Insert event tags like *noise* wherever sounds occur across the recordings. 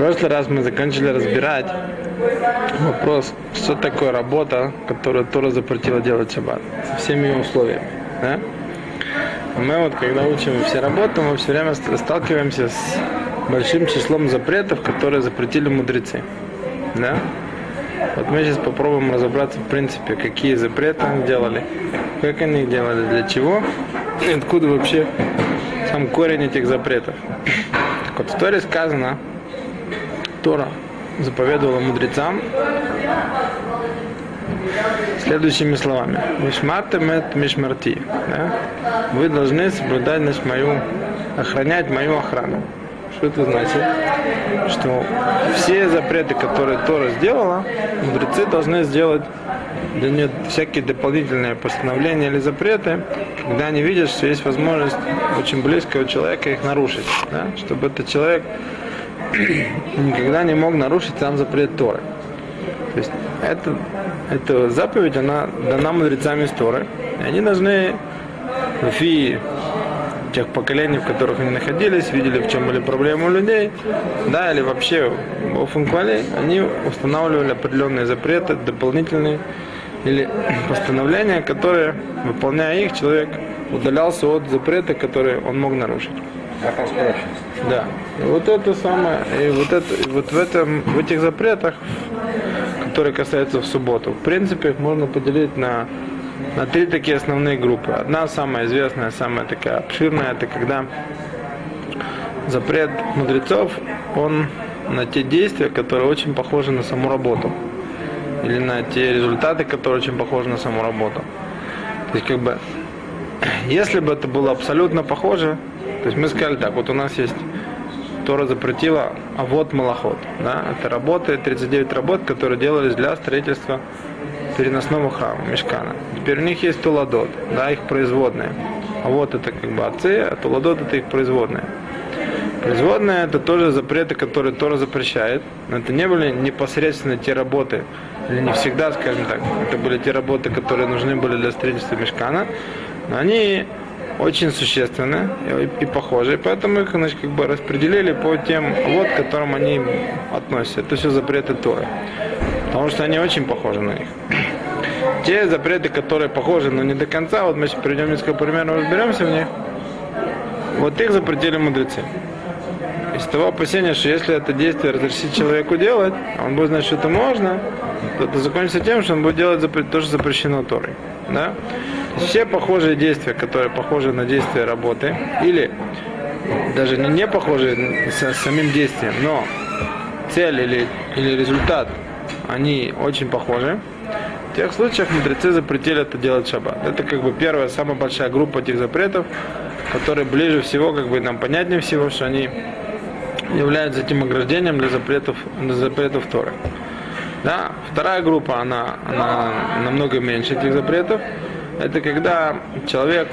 прошлый раз мы закончили разбирать вопрос, что такое работа, которую Тора запретила делать шаббат, со всеми ее условиями. Да? Мы вот, когда учим все работы, мы все время сталкиваемся с большим числом запретов, которые запретили мудрецы. Да? Вот мы сейчас попробуем разобраться, в принципе, какие запреты они делали, как они их делали, для чего, и откуда вообще сам корень этих запретов. Так вот, в Торе сказано, Тора заповедовала мудрецам следующими словами. Мишмартемет мишмарти. Вы должны соблюдать значит, мою, охранять мою охрану. Что это значит? Что все запреты, которые Тора сделала, мудрецы должны сделать для нее всякие дополнительные постановления или запреты, когда они видят, что есть возможность очень близкого человека их нарушить. Да? Чтобы этот человек никогда не мог нарушить сам запрет Торы. То есть это, эта заповедь, она дана мудрецами из Торы. И они должны в тех поколений, в которых они находились, видели, в чем были проблемы у людей, да, или вообще в Функвале, они устанавливали определенные запреты, дополнительные или *clears throat* постановления, которые, выполняя их, человек удалялся от запрета, которые он мог нарушить. Да. Вот это самое, и вот это, вот в этом, в этих запретах, которые касаются в субботу, в принципе, их можно поделить на на три такие основные группы. Одна самая известная, самая такая обширная, это когда запрет мудрецов, он на те действия, которые очень похожи на саму работу. Или на те результаты, которые очень похожи на саму работу. То есть, как бы, *clears throat* если бы это было абсолютно похоже, то есть мы сказали так, вот у нас есть Тора запретила, а вот малоход. Да? Это работы, 39 работ, которые делались для строительства переносного храма, мешкана. Теперь у них есть туладот, да, их производные. А вот это как бы отцы, а туладот это их производные. Производные это тоже запреты, которые Тора запрещает. Но это не были непосредственно те работы, или не всегда, скажем так, это были те работы, которые нужны были для строительства мешкана. Но они очень существенны и, и похожи, поэтому их значит, как бы распределили по тем вот, к которым они относятся. Это все запреты Торы, потому что они очень похожи на них. *clears throat* Те запреты, которые похожи, но не до конца, вот мы сейчас приведем несколько примеров, разберемся в них. Вот их запретили мудрецы. Из того опасения, что если это действие разрешить человеку делать, он будет знать, что это можно, то это закончится тем, что он будет делать то, что запрещено Торой. Да? Все похожие действия, которые похожи на действия работы, или даже не, не похожи с самим действием, но цель или, или результат, они очень похожи. В тех случаях мудрецы запретили это делать шаббат. Это как бы первая, самая большая группа этих запретов, которые ближе всего, как бы нам понятнее всего, что они являются этим ограждением для запретов, для запретов Торы. Да? Вторая группа, она, она намного меньше этих запретов. Это когда человек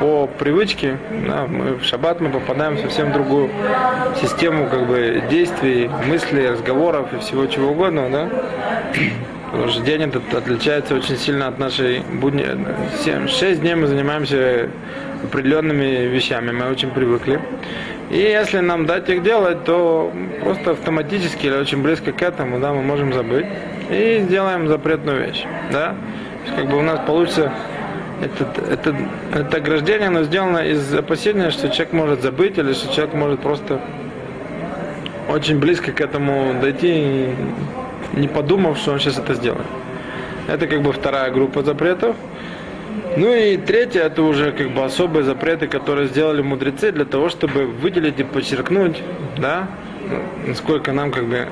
по привычке, да, мы в шаббат мы попадаем в совсем другую систему как бы действий, мыслей, разговоров и всего чего угодно, да. Потому что день этот отличается очень сильно от нашей будни. 7, 6 дней мы занимаемся определенными вещами, мы очень привыкли. И если нам дать их делать, то просто автоматически или очень близко к этому, да, мы можем забыть и сделаем запретную вещь, да. То есть, как бы у нас получится это, это, это ограждение, оно сделано из опасения, что человек может забыть или что человек может просто очень близко к этому дойти, не подумав, что он сейчас это сделает. Это как бы вторая группа запретов. Ну и третье, это уже как бы особые запреты, которые сделали мудрецы для того, чтобы выделить и подчеркнуть, да, насколько нам как бы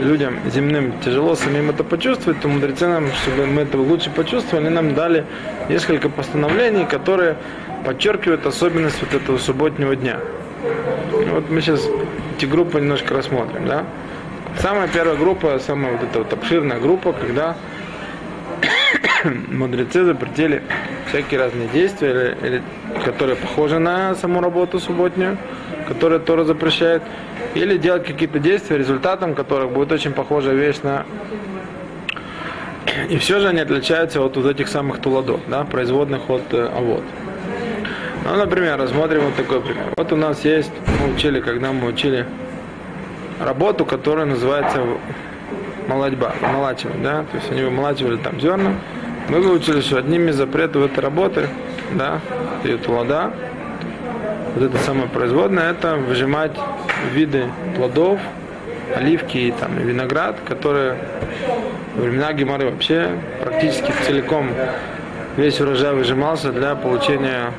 людям земным тяжело самим это почувствовать, то мудрецы нам, чтобы мы это лучше почувствовали, нам дали несколько постановлений, которые подчеркивают особенность вот этого субботнего дня. Вот мы сейчас эти группы немножко рассмотрим, да. Самая первая группа, самая вот эта вот обширная группа, когда *coughs* мудрецы запретили всякие разные действия, или, или, которые похожи на саму работу субботнюю, которую Тора запрещает, или делать какие-то действия, результатом которых будет очень похожая вещь на... *coughs* И все же они отличаются от вот этих самых туладов, да, производных от э, авод. Ну, например, рассмотрим вот такой пример. Вот у нас есть, мы учили, когда мы учили работу, которая называется молодьба, молачивать, да, то есть они вымолачивали там зерна. Мы выучили, что одним из запретов этой работы, да, и лада, вот это самое производное, это выжимать виды плодов, оливки и там, виноград, которые во времена Геморы вообще практически целиком весь урожай выжимался для получения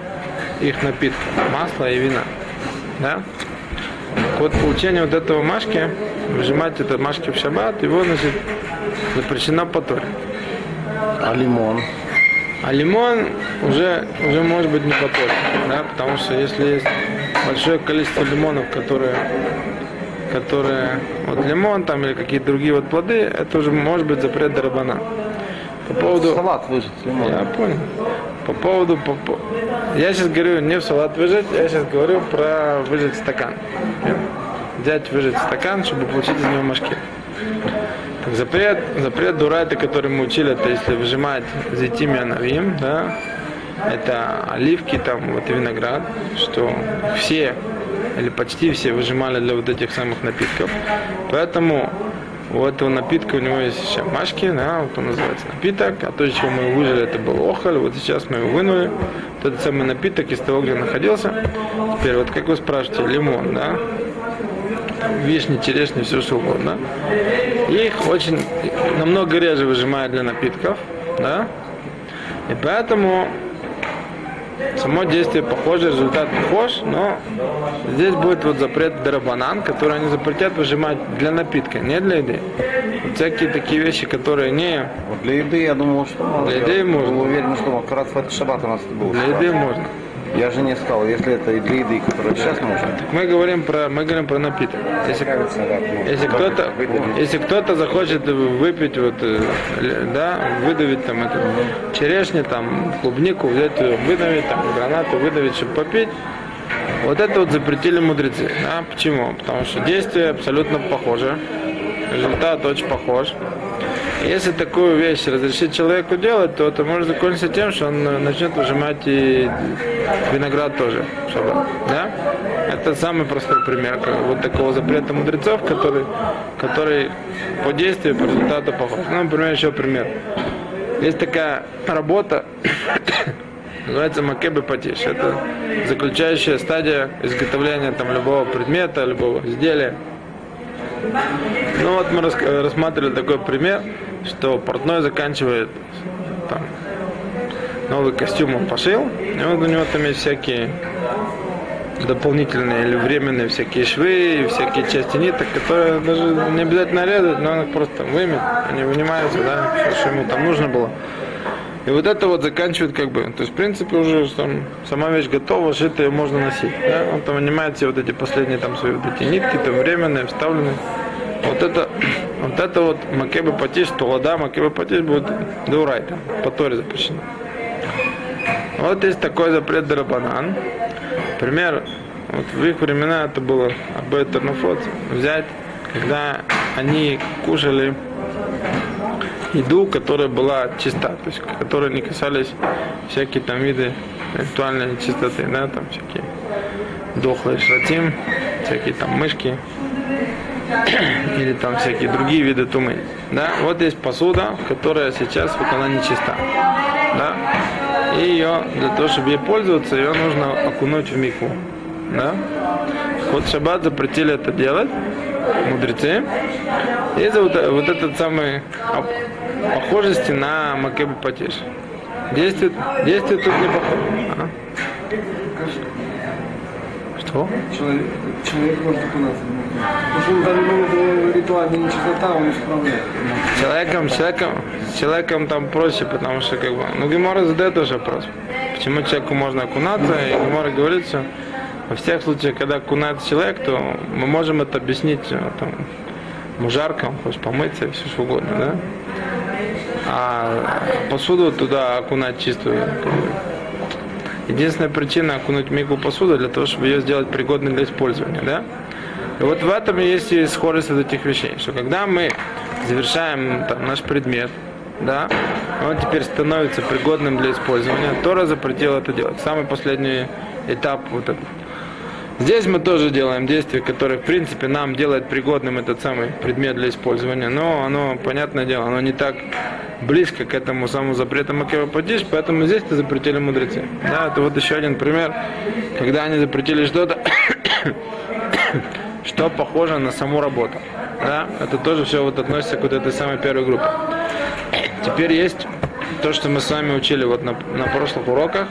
их напитков, масла и вина. Да? Вот получение вот этого машки, выжимать это машки в шаббат, его, значит, запрещено по торе. А лимон? А лимон уже, уже может быть не по торе, да, потому что если есть большое количество лимонов, которые которые вот лимон там или какие-то другие вот плоды, это уже может быть запрет дарабана. По поводу... Салат выжать лимон. Я понял. По поводу... По, по... Я сейчас говорю не в салат выжать, я сейчас говорю про выжать стакан. Взять выжать стакан, чтобы получить из него машки. Так, запрет, запрет дурайта, который мы учили, это если выжимать зетими анавим, да, это оливки, там, вот виноград, что все или почти все выжимали для вот этих самых напитков. Поэтому у этого напитка у него есть еще машки, да, вот он называется напиток, а то, чего мы выжили, это был охоль, вот сейчас мы его вынули, вот этот самый напиток из того, где находился. Теперь, вот как вы спрашиваете, лимон, да, вишни, черешни, все что угодно. Их очень намного реже выжимают для напитков, да, и поэтому Само действие похоже, результат похож, но здесь будет вот запрет дарабанан, который они запретят выжимать для напитка, не для еды. Вот всякие такие вещи, которые не... Вот для еды я думал, что Для еды можно. Был уверен, что как раз в этот шаббат у нас это было. Для еды можно. Я же не сказал, если это и для еды, которая сейчас можно. Мы говорим про, мы говорим про напиток. Если, если кто-то, если кто-то захочет выпить вот, э, да, выдавить там это черешни, там клубнику, взять ее, выдавить, там гранату, выдавить, чтобы попить, вот это вот запретили мудрецы. Да? Почему? Потому что действие абсолютно похоже, результат очень похож. Если такую вещь разрешить человеку делать, то это может закончиться тем, что он начнет выжимать и виноград тоже шаббат. Да? Это самый простой пример вот такого запрета мудрецов, который, который по действию, по результату похож. Ну, например, еще пример. Есть такая работа, *coughs* называется макебы патиш. Это заключающая стадия изготовления там, любого предмета, любого изделия. Ну вот мы рассматривали такой пример, что портной заканчивает там, новый костюм он пошил, и вот у него там есть всякие дополнительные или временные всякие швы, всякие части ниток, которые даже не обязательно резать, но он их просто там вымет, они вынимаются, да, что ему там нужно было. И вот это вот заканчивает как бы, то есть в принципе уже там сама вещь готова, шитая можно носить. Да? Он там вынимает все вот эти последние там свои вот эти нитки, там временные, вставленные. Вот это, *clears throat* вот это вот макебы патиш, тулада, макебы патиш будет дурайта, по торе запрещено. Вот есть такой запрет дарабанан. Пример, вот в их времена это было абайтернофот, взять, когда они кушали еду, которая была чиста, то есть которая не касались всякие там виды ритуальной чистоты, да, там всякие дохлые шратим, всякие там мышки, *clears throat* или там всякие другие виды тумы. Да? Вот есть посуда, которая сейчас вот она нечиста. Да? И ее, для того, чтобы ей пользоваться, ее нужно окунуть в мику. Да? Вот шаббат запретили это делать, мудрецы. И за вот, вот этот самый похожести на Макебу Патиш. Действие, действие тут не похоже. А? Что? Человек, человек может окунаться. Потому что он там ритуальная нечистота, он исправляет. Человеком, человеком, человеком там проще, потому что как бы, ну Гемора задает тоже вопрос. Почему человеку можно окунаться, и Гемора говорит, что во всех случаях, когда окунается человек, то мы можем это объяснить э, там, ему жарко, он хочет помыться все что угодно, да? А посуду туда окунать чистую. Единственная причина окунуть мигу посуду для того, чтобы ее сделать пригодной для использования, да? И вот в этом есть и схожесть от этих вещей, что когда мы завершаем там, наш предмет, да, он теперь становится пригодным для использования, Тора запретила это делать. Самый последний этап вот этот Здесь мы тоже делаем действие, которое, в принципе, нам делает пригодным этот самый предмет для использования, но оно, понятное дело, оно не так близко к этому самому запрету Макевападиш, поэтому здесь это запретили мудрецы. Да, это вот еще один пример, когда они запретили что-то, *coughs* что похоже на саму работу. Да, это тоже все вот относится к вот этой самой первой группе. Теперь есть то, что мы с вами учили вот на, на прошлых уроках,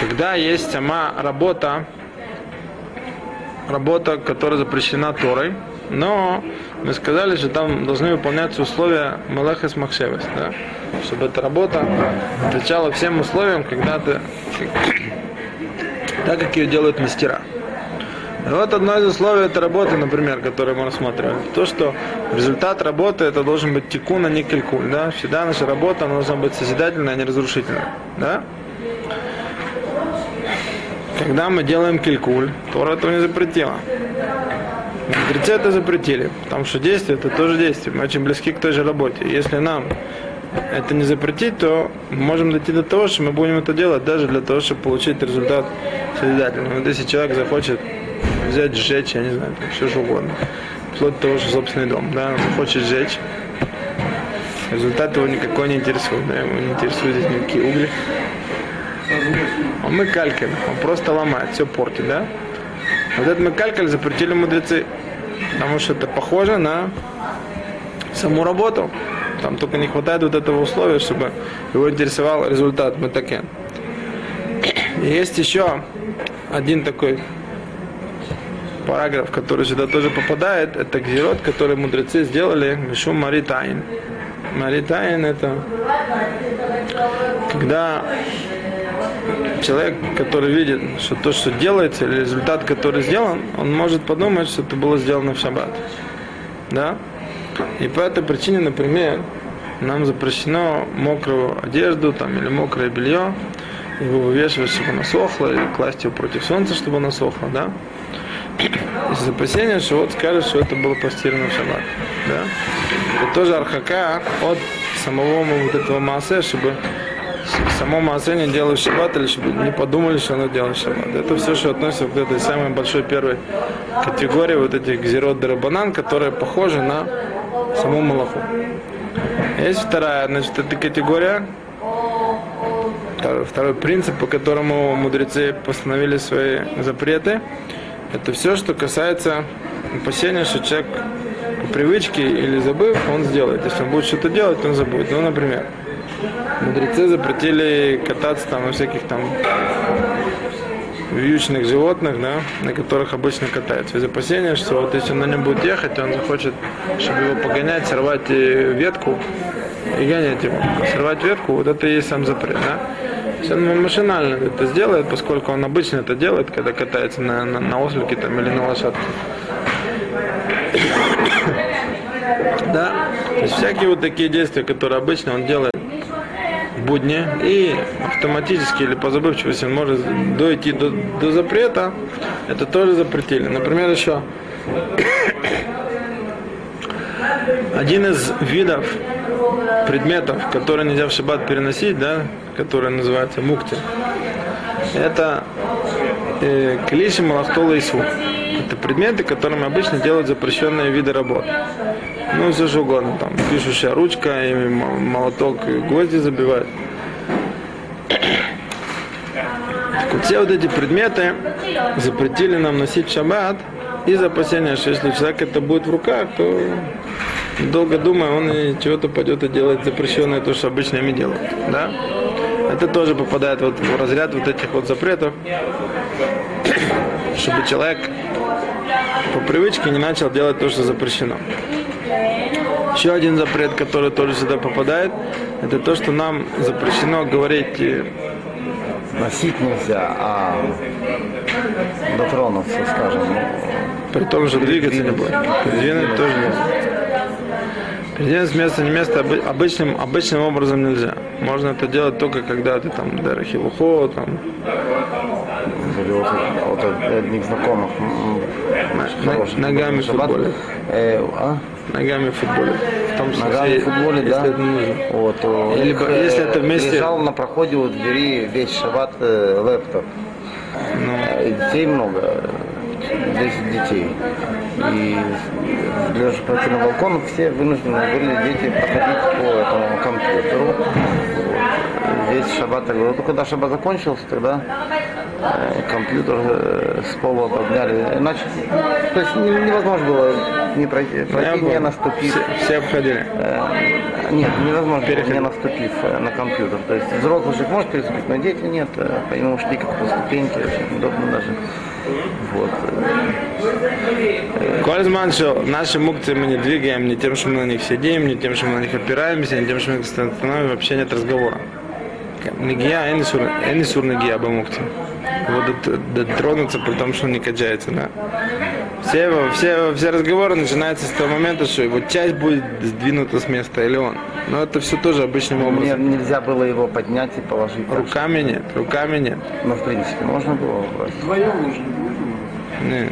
когда есть сама работа, работа, которая запрещена Торой, но мы сказали, что там должны выполняться условия Малахас Махшевес, да? чтобы эта работа отвечала всем условиям, когда ты, *coughs* так как ее делают мастера. И вот одно из условий этой работы, например, которое мы рассматриваем, то, что результат работы это должен быть тикун, а не калькуль. Да? Всегда наша работа должна быть созидательная, а не разрушительная. Да? Когда мы делаем калькуль, Тора этого не запретила. Мудрецы это запретили, потому что действие это тоже действие. Мы очень близки к той же работе. Если нам это не запретить, то мы можем дойти до того, что мы будем это делать даже для того, чтобы получить результат созидательный. Вот если человек захочет взять, сжечь, я не знаю, там, все что угодно, вплоть до того, что собственный дом, да, он хочет сжечь, результат его никакой не интересует, да, его не интересуют здесь никакие угли. Он мыкалькин, он просто ломает, все портит, да? Вот этот мыкалькаль запретили мудрецы, потому что это похоже на саму работу. Там только не хватает вот этого условия, чтобы его интересовал результат Матакен. Есть еще один такой параграф, который сюда тоже попадает, это гзирот, который мудрецы сделали Мишум Маритайн. Маритайн это когда человек, который видит, что то, что делается, или результат, который сделан, он может подумать, что это было сделано в шаббат. Да? И по этой причине, например, нам запрещено мокрую одежду там, или мокрое белье, его вывешивать, чтобы оно сохло, или класть его против солнца, чтобы оно сохло, да? Из опасения, что вот скажет, что это было постирано в шаббат, да? Это тоже архака от самого вот этого массы, чтобы само Маасе не делают шаббат, или чтобы не подумали, что оно делает шаббат. Это все, что относится к этой самой большой первой категории вот этих гзерот дарабанан, которые похожи на саму Малаху. Есть вторая, значит, эта категория, второй, второй принцип, по которому мудрецы постановили свои запреты, это все, что касается опасения, что человек по привычке или забыв, он сделает. Если он будет что-то делать, он забудет. Ну, например, Мудрецы запретили кататься там на всяких там вьючных животных, да, на которых обычно катаются. Из опасения, что вот если он на нем будет ехать, он захочет, чтобы его погонять, сорвать ветку и гонять его. Сорвать ветку, вот это и есть сам запрет, да. Если он машинально это сделает, поскольку он обычно это делает, когда катается на, на, на ослике там, или на лошадке. *coughs* да, то есть всякие вот такие действия, которые обычно он делает будни и автоматически или по забывчивости он может дойти до, до запрета, это тоже запретили. Например, еще *coughs* один из видов предметов, которые нельзя в шаббат переносить, да, который называется мукти, это э, клиши малахтола и су. Это предметы, которыми обычно делают запрещенные виды работ. Ну, все что угодно, там, пишущая ручка, и молоток, гвозди забивают. Так вот, все вот эти предметы запретили нам носить шаббат из опасения, что если у человека это будет в руках, то долго думая, он чего-то пойдет и делает запрещенное то, что обычно ими делают. Да? Это тоже попадает вот в разряд вот этих вот запретов, чтобы человек по привычке не начал делать то, что запрещено. Еще один запрет, который тоже сюда попадает, это то, что нам запрещено говорить Носить нельзя, а дотронуться, скажем. Ну, при том же двигаться не будет. Передвинуть тоже нельзя. Передвинуть с места не место обычным, обычным образом нельзя. Можно это делать только когда ты там дарахилухо, там. Или вот, вот одних знакомых. На, ногами в футболе. Э, а? Ногами в футболе. В том смысле, ногами в футболе, если да? это нужно. Вот, Либо, их, если это вместе... Лежал на проходе у двери весь шаббат э, лэптоп. Ну, И детей много. 10 детей. И чтобы пройти на балкон, все вынуждены были дети проходить по этому компьютеру. Вот. Здесь шаббат, я говорю, «Ну, когда шаббат закончился, тогда э, компьютер э, с пола подняли. Иначе, то есть не- невозможно было не пройти, пройти не наступив. Все, все обходили. Э, Нет, невозможно было, Переходить. не наступив на компьютер. То есть взрослый человек может переступить, но дети нет. По нему шли как по ступеньке, очень удобно даже. Вот. Кользман, что наши мукции мы не двигаем не тем, что мы на них сидим, не тем, что мы на них опираемся, не тем, что мы их становимся, вообще нет разговора. Нигия, энисур, энисур нигия бамукти. Вот дот- дотронуться при том, что он не качается, да. Все, его- все, все разговоры начинаются с того момента, что его часть будет сдвинута с места или он. Но это все тоже обычным Мне образом. нельзя было его поднять и положить. так, Руками нет, руками нет. Ну, в принципе, можно было. Вдвоем нужно было. Не.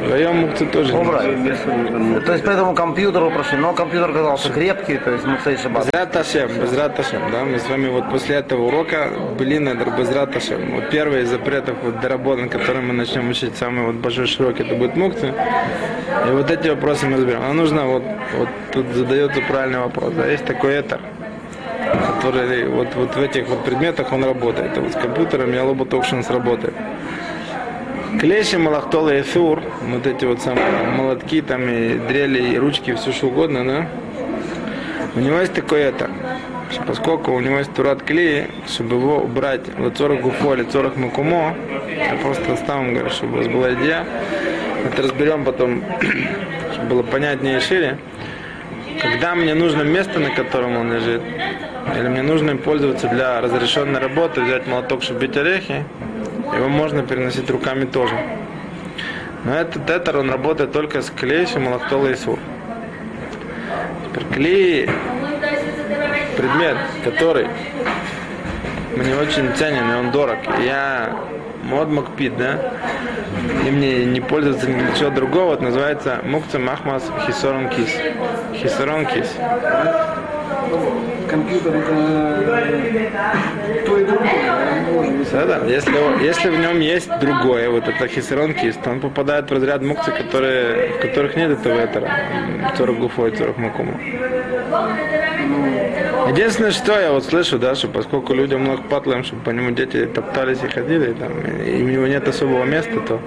Вдвоем мукцы тоже не Убрать. То есть по этому компьютеру прошли, но компьютер оказался крепкий, то есть мы в шаббат. Безрат Ашем, Безрат Ашем, да, мы с вами вот после этого урока были на Безрат Ашем. Вот первый из запретов вот доработан, который мы начнем учить, самый вот большой широкий, это будет мукты. И вот эти вопросы мы разберем. А нужно вот, вот тут задается правильный вопрос, да, есть такой этер, который вот, вот в этих вот предметах он работает. А вот с компьютером я он сработает. Клещи, малахтол и эфюр, вот эти вот самые молотки, там и дрели, и ручки, все что угодно, да, у него есть такое это, поскольку у него есть турат клеи, чтобы его убрать лацорах гуфо, лацорах макумо, я просто оставим, говорю, чтобы у вас была идея, это разберем потом, *clears throat* чтобы было понятнее и шире. Когда мне нужно место, на котором он лежит, или мне нужно им пользоваться для разрешенной работы, взять молоток, чтобы бить орехи, его можно переносить руками тоже. Но этот тетер, он работает только с клеем молотола и сур. Теперь клей, предмет, который мне очень ценен, и он дорог. Я мод макпид, да? И мне не пользоваться ни для чего другого, это называется мукца махмас хисорон кис. Хисорон кис. Компьютер это то и другое. да. Да. Если, если в нем есть другое, вот это хисерон кис, то он попадает в разряд мукцы, которые, в которых нет этого этера. Цорок гуфо и цорок макума. Единственное, что я вот слышу, да, что поскольку людям много патлаем, чтобы по нему дети топтались и ходили, там, и у него нет особого места, то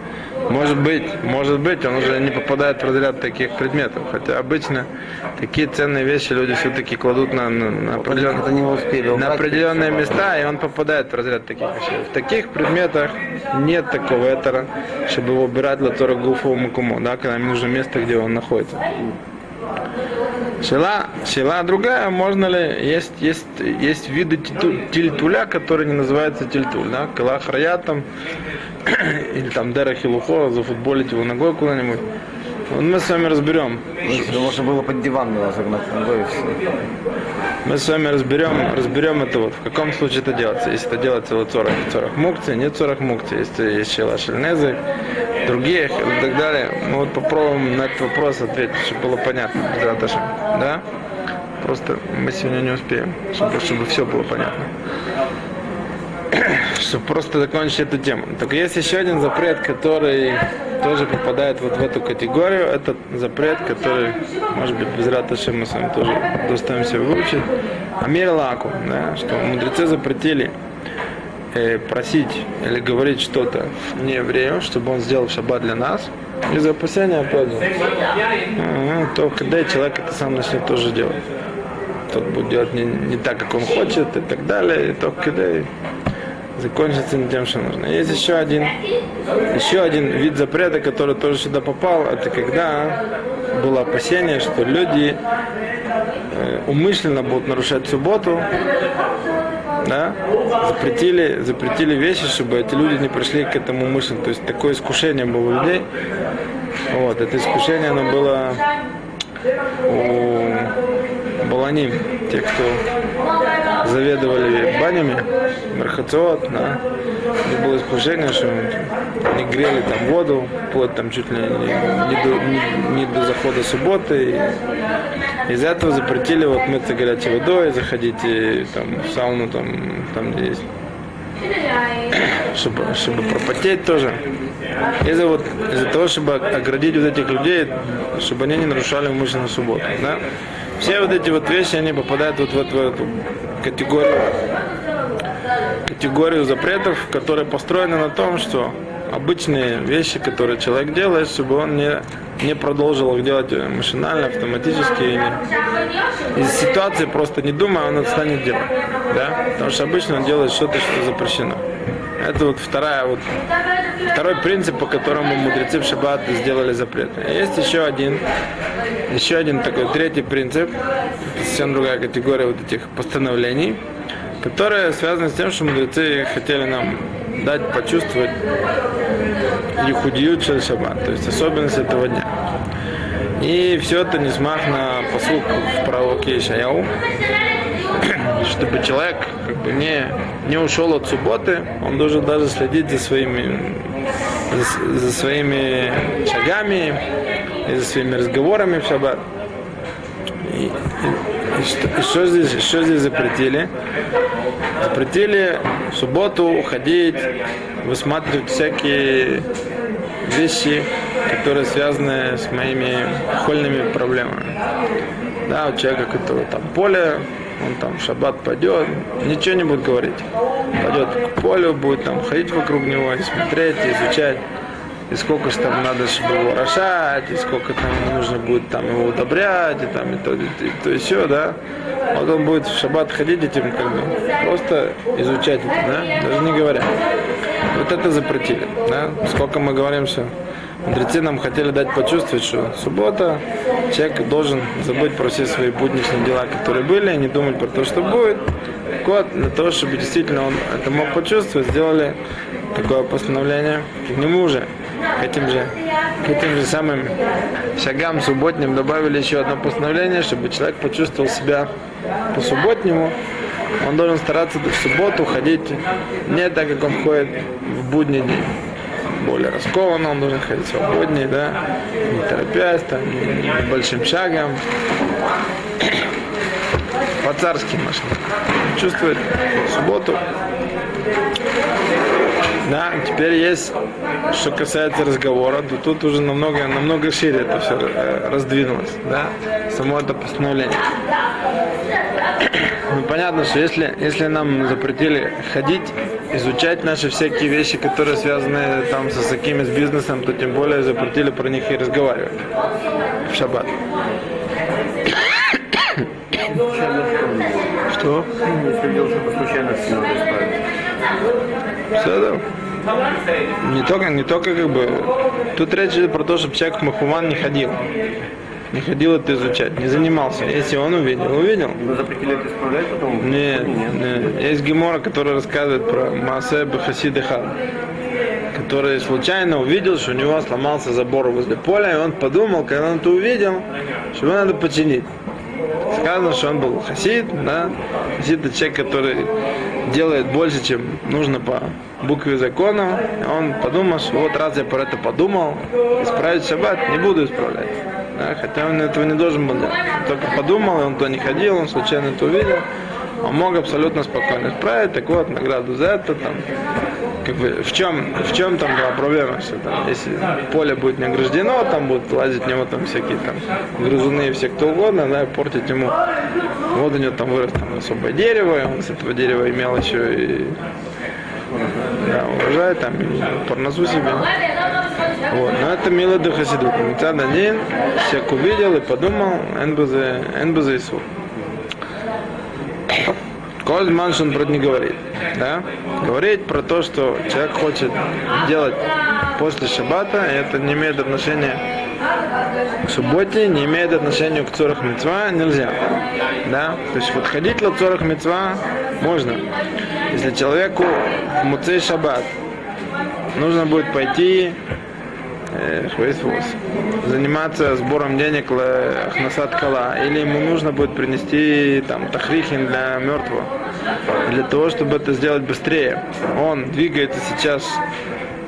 может быть, может быть, он уже не попадает в разряд таких предметов. Хотя обычно такие ценные вещи люди все-таки кладут на, на, на успели на определенные места, и он попадает в разряд таких вещей. В таких предметах нет такого этера, чтобы его убирать латора гуфу макумо, да, когда им нужно место, где он находится. Шила, шила другая, можно ли, есть, есть, есть виды тильтуля, которые не называются тильтуль, да, калахраят там, *coughs* или там дера хилухо, зафутболить его ногой куда-нибудь. Вот мы с вами разберем, можно было под диван его загнать ногой и все. мы с вами разберем, разберем это вот, в каком случае это делается. Если это делается вот 40, 40 мукций, нет 40 мукций, если есть шила шельнезы, другие и так далее. Мы вот попробуем на этот вопрос ответить, чтобы было понятно, Безрат Ашем. да? Просто мы сегодня не успеем, чтобы, чтобы все было понятно. *clears throat* Чтобы просто закончить эту тему. Так есть еще один запрет, который тоже попадает вот в эту категорию. Это запрет, который, может быть, без раташи мы с вами тоже доставим себе выучить. Амир лаку, да, что мудрецы запретили просить или говорить что-то не еврею, чтобы он сделал шаббат для нас, из опасения, опять же, то когда человек это сам начнет тоже делать. Тот будет делать не, не так, как он хочет и так далее, и то когда закончится не тем, что нужно. Есть еще один, еще один вид запрета, который тоже сюда попал, это когда было опасение, что люди э, умышленно будут нарушать субботу, да, запретили, запретили вещи, чтобы эти люди не пришли к этому умышленно. То есть такое искушение было у людей. Вот, это искушение, оно было у Баланим, те, кто заведовали банями, Мархациот, да, них было искушение, что они грели там воду, вплоть там чуть ли не, не до, не- не до захода субботы. Из-за этого запретили вот мыться горячей водой, заходить там, в сауну, там, там где есть чтобы, чтобы пропотеть тоже. Из-за вот, из-за того, чтобы оградить вот этих людей, чтобы они не нарушали умышленно субботу. Да? Все вот эти вот вещи, они попадают вот, вот в эту категорию, категорию запретов, которые построены на том, что обычные вещи, которые человек делает, чтобы он не, не продолжил их делать машинально, автоматически. Не, из ситуации просто не думая, он это станет делать. Да? Потому что обычно он делает что-то, что запрещено. Это вот вторая вот второй принцип, по которому мудрецы в шаббат сделали запрет. Есть еще один, еще один такой третий принцип, совсем другая категория вот этих постановлений, которая связана с тем, что мудрецы хотели нам дать почувствовать Ехудиют Шель Шаббат, то есть особенность этого дня. И все это не смах на посук в пророке Ишаяу, *clears throat* чтобы человек как бы не, не ушел от субботы, он должен даже следить за своими, за, за своими шагами и за своими разговорами в шаббат. И, и, что, что, здесь, что здесь запретили? Запретили в субботу уходить, высматривать всякие вещи, которые связаны с моими хольными проблемами. Да, у человека, который там поле, он там в шаббат пойдет, ничего не будет говорить. Пойдет к полю, будет там ходить вокруг него и смотреть, и изучать. И сколько же там надо, чтобы его орошать, и сколько там нужно будет там его удобрять, и там и то, и, и то, и все, да. Вот он будет в шаббат ходить этим как бы просто изучать это, да, даже не говоря. Вот это запретили, да. Сколько мы говорим, что Мудрецы нам хотели дать почувствовать, что суббота, человек должен забыть про все свои будничные дела, которые были, не думать про то, что будет. Вот, для того, чтобы действительно он это мог почувствовать, сделали такое постановление. К нему же, к этим же, к этим же самым шагам субботним добавили еще одно постановление, чтобы человек почувствовал себя по-субботнему. Он должен стараться в субботу ходить не так, как он ходит в будний день более раскованно, он должен ходить свободнее, да, не торопясь, там, большим шагом, по-царски машина. Чувствует субботу. Да, теперь есть, что касается разговора, то тут уже намного, намного шире это все э, раздвинулось, да, само это постановление. Ну, понятно, что если, если нам запретили ходить, изучать наши всякие вещи, которые связаны там со всякими с бизнесом, то тем более запретили про них и разговаривать в шаббат. Что? Если случайно, все да. Не только, не только как бы. Тут речь идет про то, чтобы человек в Махуман не ходил. Не ходил это изучать, не занимался. Если он увидел, увидел. Вы запретили это исправлять потом? Нет, нет. Есть гемора, который рассказывает про Маасе Бахасидыха, который случайно увидел, что у него сломался забор возле поля, и он подумал, когда он это увидел, что его надо починить. Сказано, что он был хасид, да, хасид это человек, который делает больше, чем нужно по букве закона. Он подумал, что вот раз я про это подумал, исправить шаббат не буду исправлять. Да, хотя он этого не должен был делать. Он только подумал, он туда не ходил, он случайно это увидел. Он мог абсолютно спокойно исправить, так вот, награду за это, там, как бы, в чем, в чем там была проблема, что там, если поле будет не ограждено, там будут лазить в него там всякие там грызуны и все кто угодно, да, портить ему. Вот у него там вырос там особое дерево, и он с этого дерева имел еще и да, урожай, там, и парносу себе. Вот. Но это мило до хасидут. Митад один, человек увидел и подумал, энбузе, энбузе и суд. Кольман, что он про не говорит. Да? Говорить про то, что человек хочет делать после шаббата, это не имеет отношения к субботе, не имеет отношения к цорах мецва, нельзя. Да? То есть вот ходить на цорах мецва можно. Если человеку в муцей шаббат нужно будет пойти заниматься сбором денег Ахнасад Кала, или ему нужно будет принести там тахрихин для мертвого, для того, чтобы это сделать быстрее. Он двигается сейчас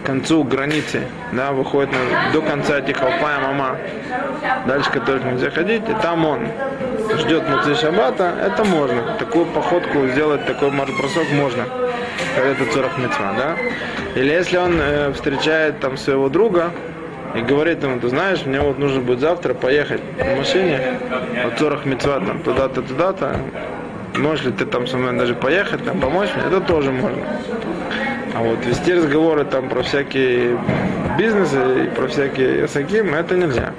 к концу границы, да, выходит на, до конца этих Алпая Мама, дальше которых нельзя ходить, и там он ждет Муцей Шаббата, это можно. Такую походку сделать, такой марш-бросок можно. это цорах мецва, да? Или если он э, встречает там своего друга и говорит ему, ты знаешь, мне вот нужно будет завтра поехать на машине от цорах мецва там туда-то, туда-то, можешь ли ты там со мной даже поехать, там помочь мне, это тоже можно. А вот вести разговоры там про всякие бизнесы и про всякие асаким, это нельзя.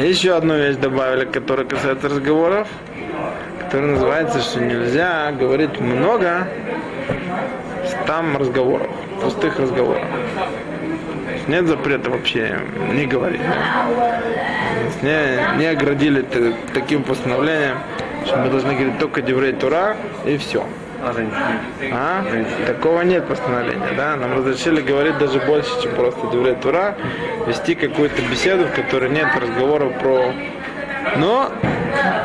И еще одну вещь добавили, которая касается разговоров, которая называется, что нельзя говорить много там разговоров, пустых разговоров. Нет запрета вообще не говорить. Не, не оградили таким постановлением, что мы должны говорить только Деврей Тура и все. А? А? Такого нет постановления, да? Нам разрешили говорить даже больше, чем просто Деврей Тура, вести какую-то беседу, в которой нет разговоров про... Но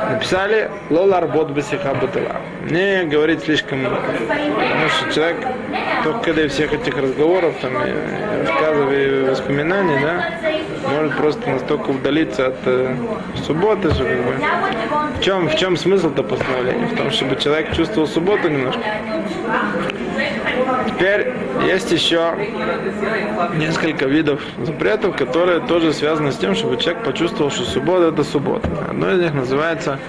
написали Лола Арбот Басиха Батыла. Не говорить слишком, потому что человек только когда всех этих разговоров, там, и рассказов и да, может просто настолько удалиться от э, субботы, что как бы, в чем, в чем смысл-то постановления? В том, чтобы человек чувствовал субботу немножко. Теперь есть еще несколько видов запретов, которые тоже связаны с тем, чтобы человек почувствовал, что суббота это суббота. Одно из них называется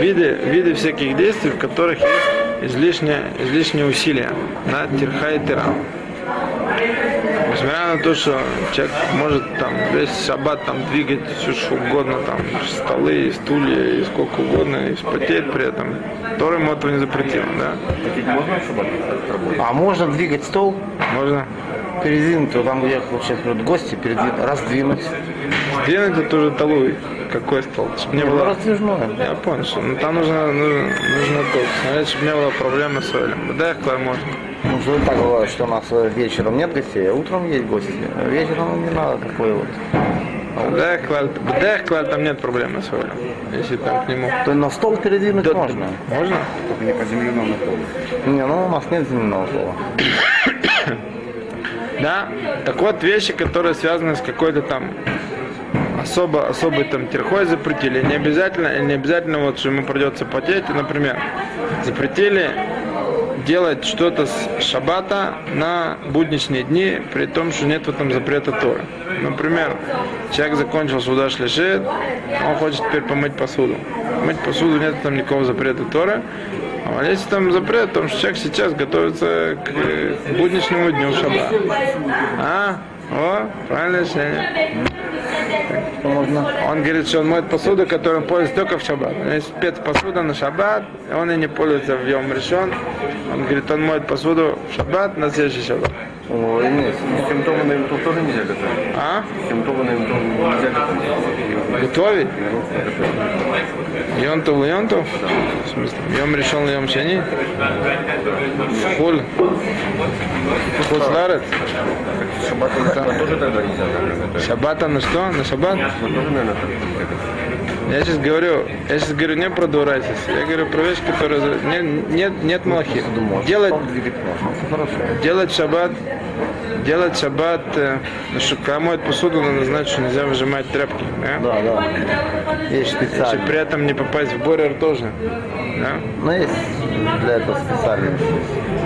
виды, виды всяких действий, в которых есть излишнее, излишнее усилие на тирха и. Несмотря на то, что человек может там весь шаббат там двигать все что угодно, там столы, стулья и сколько угодно, и вспотеть при этом, Торы ему этого не запретил, да? А можно двигать стол? Можно. Передвинуть, то там, где сейчас придут гости, передвинуть, раздвинуть. Сдвинуть это уже талуй. Какой стол? Чтобы не было... Раздвижное. Я понял, что ну, там нужно, нужно, нужно то, смотреть, чтобы не было проблемы с Олем. Да, клай можно. Ну, что так бывает, что у нас вечером нет гостей, а утром есть гости. А вечером не надо такой вот. Бдех клаль там нет проблемы с Олем. Если там к нему. То на стол передвинуть Да, можно. Можно? Только не по земляному полу. Не, ну у нас нет земляного пола. *coughs* Да? Так вот, вещи, которые связаны с какой-то там особо, особой там терхой запретили. Не обязательно, не обязательно вот, что ему придется потеть. Например, запретили делать что-то с шаббата на будничные дни, при том, что нет в этом запрета Торы. Например, человек закончил суда шлишет, он хочет теперь помыть посуду. Мыть посуду нет там никакого запрета Торы. А есть там запрет, потому что человек сейчас готовится к будничному дню шаббата. А? О, правильное решение. Он говорит, что он моет посуду, которую он пользуется только в шаббат. У него есть спецпосуда на шаббат, он и не пользуется в Йом решен. Он говорит, он моет посуду в шаббат на следующий шаббат. Ой, нет, симптомы на тоже нельзя готовить. А? Симптомы на нельзя готовить. Готовить? Йонтов и Йонтов? В смысле? Йом решен, Йом шени? Хуль? Хуцларец? Шаббат на шаббат тоже тогда нельзя готовить. Шаббата на что? На шаббат? Тоже, наверное, Я сейчас говорю, я сейчас говорю не про дуарайсис, я говорю про вещь, которая за- не- нет, нет малахи. Делать, делать шаббат, делать шаббат, э, ну, что когда моют посуду, надо знать, что нельзя выжимать тряпки. Да? Да, да. Есть Чтобы специально. при этом не попасть в борер тоже. Да? Но есть для этого специально.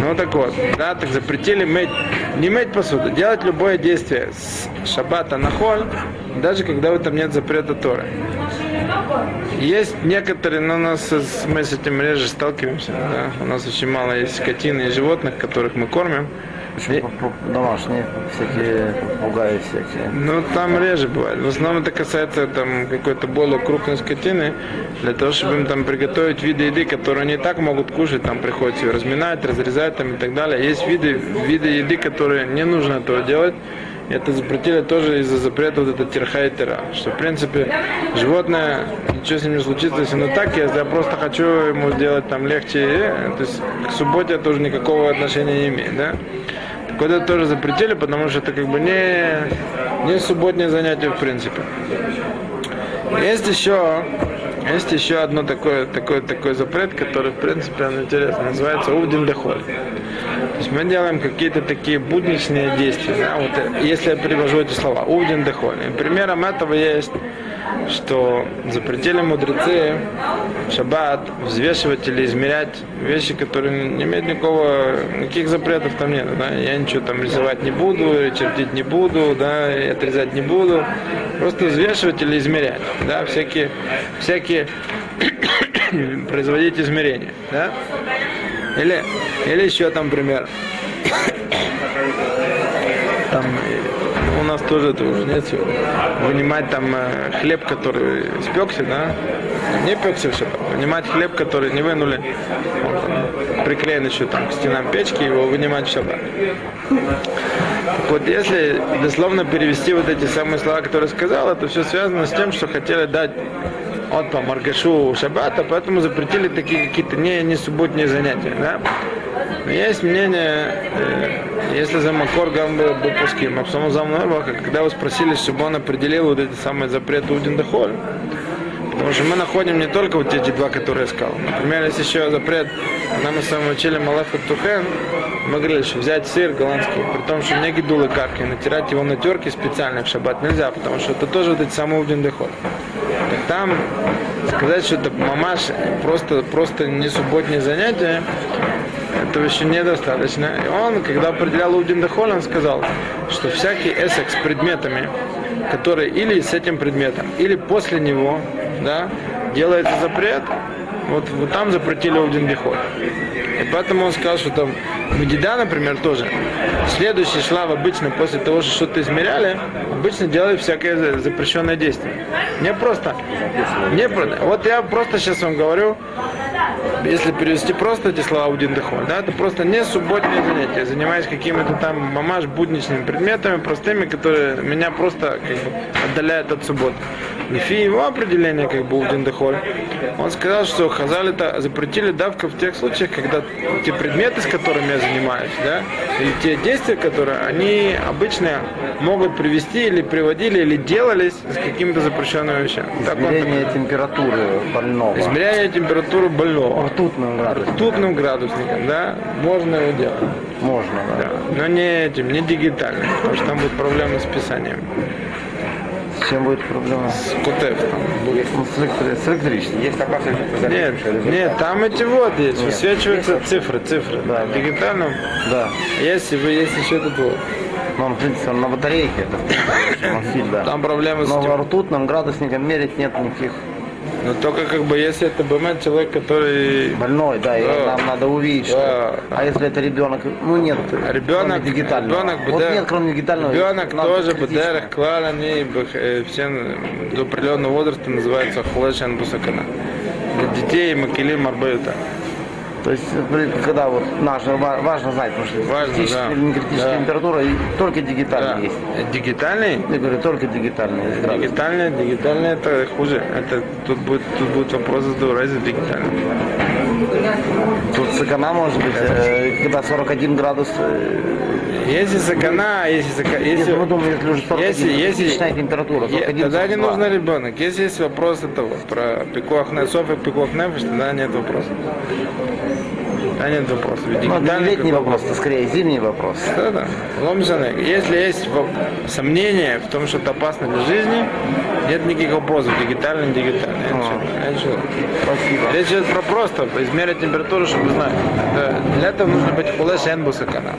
Ну так вот, да, так запретили мыть, не мыть посуду, делать любое действие с шаббата на холь, даже когда в этом нет запрета Торы. Есть некоторые, но у нас мы с этим реже сталкиваемся. Да? У нас очень мало есть скотины и животных, которых мы кормим. И- По- по- Домашние всякие попугаи всякие. ну, там реже бывает. В основном это касается там какой-то более крупной скотины. Для того, чтобы им там приготовить виды еды, которые они и так могут кушать, там приходится ее разминать, разрезать там и так далее. Есть виды, виды еды, которые не нужно этого делать. Это запретили тоже из-за запрета вот это тирха. Что, в принципе, животное, ничего с ним не случится, если оно так, если я просто хочу ему сделать там легче, э, то есть к субботе тоже никакого отношения не имеет, да? Так вот это тоже запретили, потому что это как бы не, не субботнее занятие в принципе. Есть еще, есть еще одно такое, такой, такой запрет, который в принципе он интересный, называется Увдин Дехоль. Есть мы делаем какие-то такие будничные действия. Да? Вот, э, если я привожу эти слова, Увдин Дехоль. Примером этого есть что запретили мудрецы в шаббат взвешивать или измерять вещи, которые не имеют никакого, никаких запретов там нет. Да? Я ничего там рисовать не буду, чертить не буду, да, и отрезать не буду. Просто взвешивать или измерять. Да? Всякие, всякие *coughs* производить измерения. Да? Или, или еще там пример. Там э, у нас тоже это уже нет. Вынимать там э, хлеб, который спекся, да? Не пекся все. Вынимать хлеб, который не вынули. Там приклеен еще там к стенам печки, его вынимать все. Вот, если дословно перевести вот эти самые слова, которые сказал, это все связано с тем, что хотели дать от по Маргашу Шаббата, поэтому запретили такие какие-то не, не субботние занятия. Да? Но есть мнение, э, если за Макор был пуским, а потом за Мнорбаха, когда его спросили, чтобы он определил вот эти самые запреты Удин Потому что мы находим не только вот эти два, которые я сказал. Например, есть еще запрет, нам мы с вами учили Малахат Тухен, мы говорили, что взять сыр голландский, при том, что не гидулы карки, натирать его на терке специально в шаббат нельзя, потому что это тоже вот эти самые Удин Дахоль. Там сказать, что это мамаш просто, просто не субботнее занятие, этого еще недостаточно. И он, когда определял Удин Дахоль, он сказал, что всякий эсек с предметами, которые или с этим предметом, или после него, да, делается запрет, вот, вот там запретили Удин Дахоль. И поэтому он сказал, что там Медида, например, тоже. Следующий шлав обычно после того, что что-то измеряли, обычно делают всякое запрещенное действие. Не просто, не просто. Вот я просто сейчас вам говорю, если перевести просто эти слова Удин Дехоль, да, это просто не субботнее занятие. Занимаюсь какими-то там мамаш будничными предметами, простыми, которые меня просто как бы отдаляют от субботы. Лифи его определение, как бы Удин Дехоль, он сказал, что Хазаль это запретили давка в тех случаях, когда те предметы, с которыми я занимаюсь, да, или те действия, которые они обычно могут привести или приводили, или делались с какими-то запрещенными вещами. Измерение так- температуры больного. Измеряя температуру больного. Ртутным градусом. Ртутным градусником, да, можно его делать. Можно, да. Да. Но не этим, не дигитальным, потому что там будут проблемы с писанием. Чем будет проблема? С будет. Ну, с, электри- с электричеством. Есть опасность, что Нет, нет, там эти вот есть, высвечиваются цифры, цифры. Да, В да. дигитальном Да. есть, и вы- есть еще этот вот. Но он, в принципе, он на батарейке. Это *laughs* носить, да. Там проблемы с Но этим. ртутным градусником мерить нет никаких. Но только как бы если это БМ человек, который Больной, да, и Да. нам надо увидеть, что. Да. А если это ребенок, ну нет, Ребенок, кроме дигитального. ребенок вот нет, кроме дигитального. ребенок тоже. БДР, клал, они э, все до определенного возраста называются хулешан бусакана. Для детей макелим арбаюта. То есть, когда вот важно, ва- важно знать, потому что Важно, критическая да. или не критическая Да. температура, и только дигитальный Да. есть. Дигитальный? Я говорю, только дигитальный. Дигитальный, дигитальный это хуже. Это тут будет тут будет вопрос задавать за дигитальный. Тут сакана может быть, э, когда 41 градус. Если сакана, если сака, если, Если если уже 41, если, температура, е- 41, тогда не 42. нужно ребенок. Если есть вопрос этого про пикуах и пикуах нефиш, тогда нет вопроса. Тогда нет вопросов. Ведь Ну, это не летний вопрос, это скорее зимний вопрос. Да, да. Ломжаны. Если есть сомнение в том, что это опасно для жизни, нет никаких вопросов. Дигитальный, не дигитальный. А. Спасибо. Речь идет про просто измерить температуру, чтобы знать. Да, Для этого нужно быть хулеш энбусакана.